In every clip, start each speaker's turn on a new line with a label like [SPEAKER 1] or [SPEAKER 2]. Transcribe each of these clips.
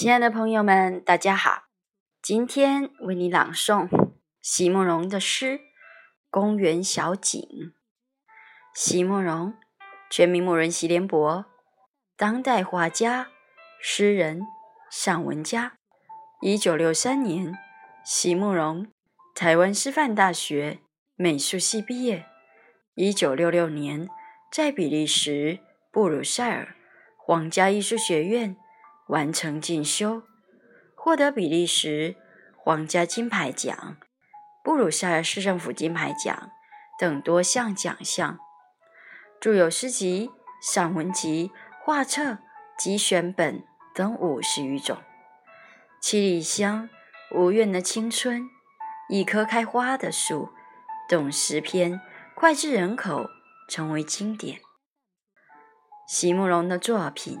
[SPEAKER 1] 亲爱的朋友们，大家好！今天为你朗诵席慕容的诗《公园小景》。席慕容，全名慕人席联博，当代画家、诗人、散文家。一九六三年，席慕容台湾师范大学美术系毕业。一九六六年，在比利时布鲁塞尔皇家艺术学院。完成进修，获得比利时皇家金牌奖、布鲁塞尔市政府金牌奖等多项奖项，著有诗集、散文集、画册及选本等五十余种。《七里香》《无怨的青春》《一棵开花的树》等诗篇脍炙人口，成为经典。席慕容的作品。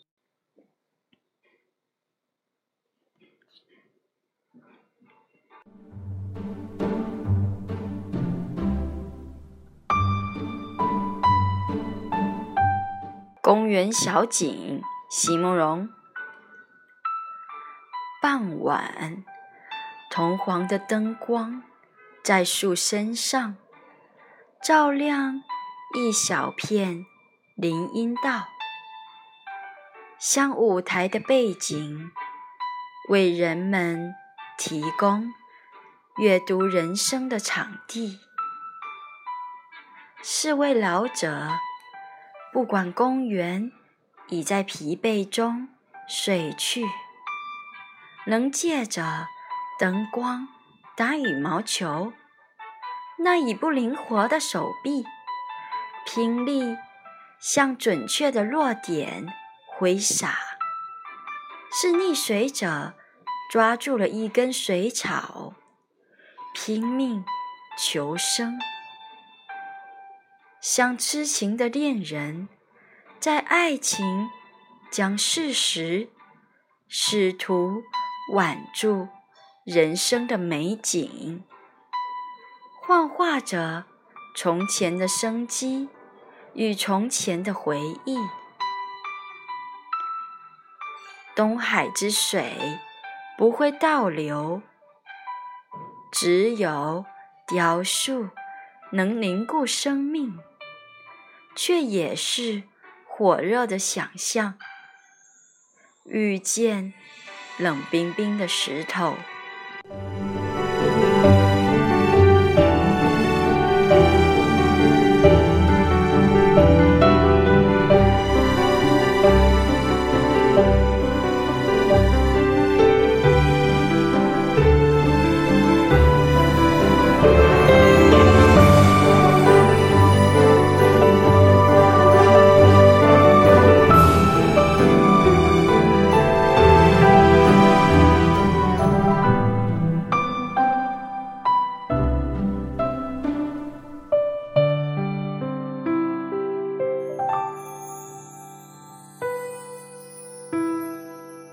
[SPEAKER 1] 公园小景，席慕容。傍晚，铜黄的灯光在树身上照亮一小片林荫道，像舞台的背景，为人们提供阅读人生的场地。四位老者。不管公园已在疲惫中睡去，能借着灯光打羽毛球，那已不灵活的手臂拼力向准确的落点挥洒，是溺水者抓住了一根水草，拼命求生。像痴情的恋人，在爱情将事实试图挽住人生的美景，幻化着从前的生机与从前的回忆。东海之水不会倒流，只有雕塑能凝固生命。却也是火热的想象，遇见冷冰冰的石头。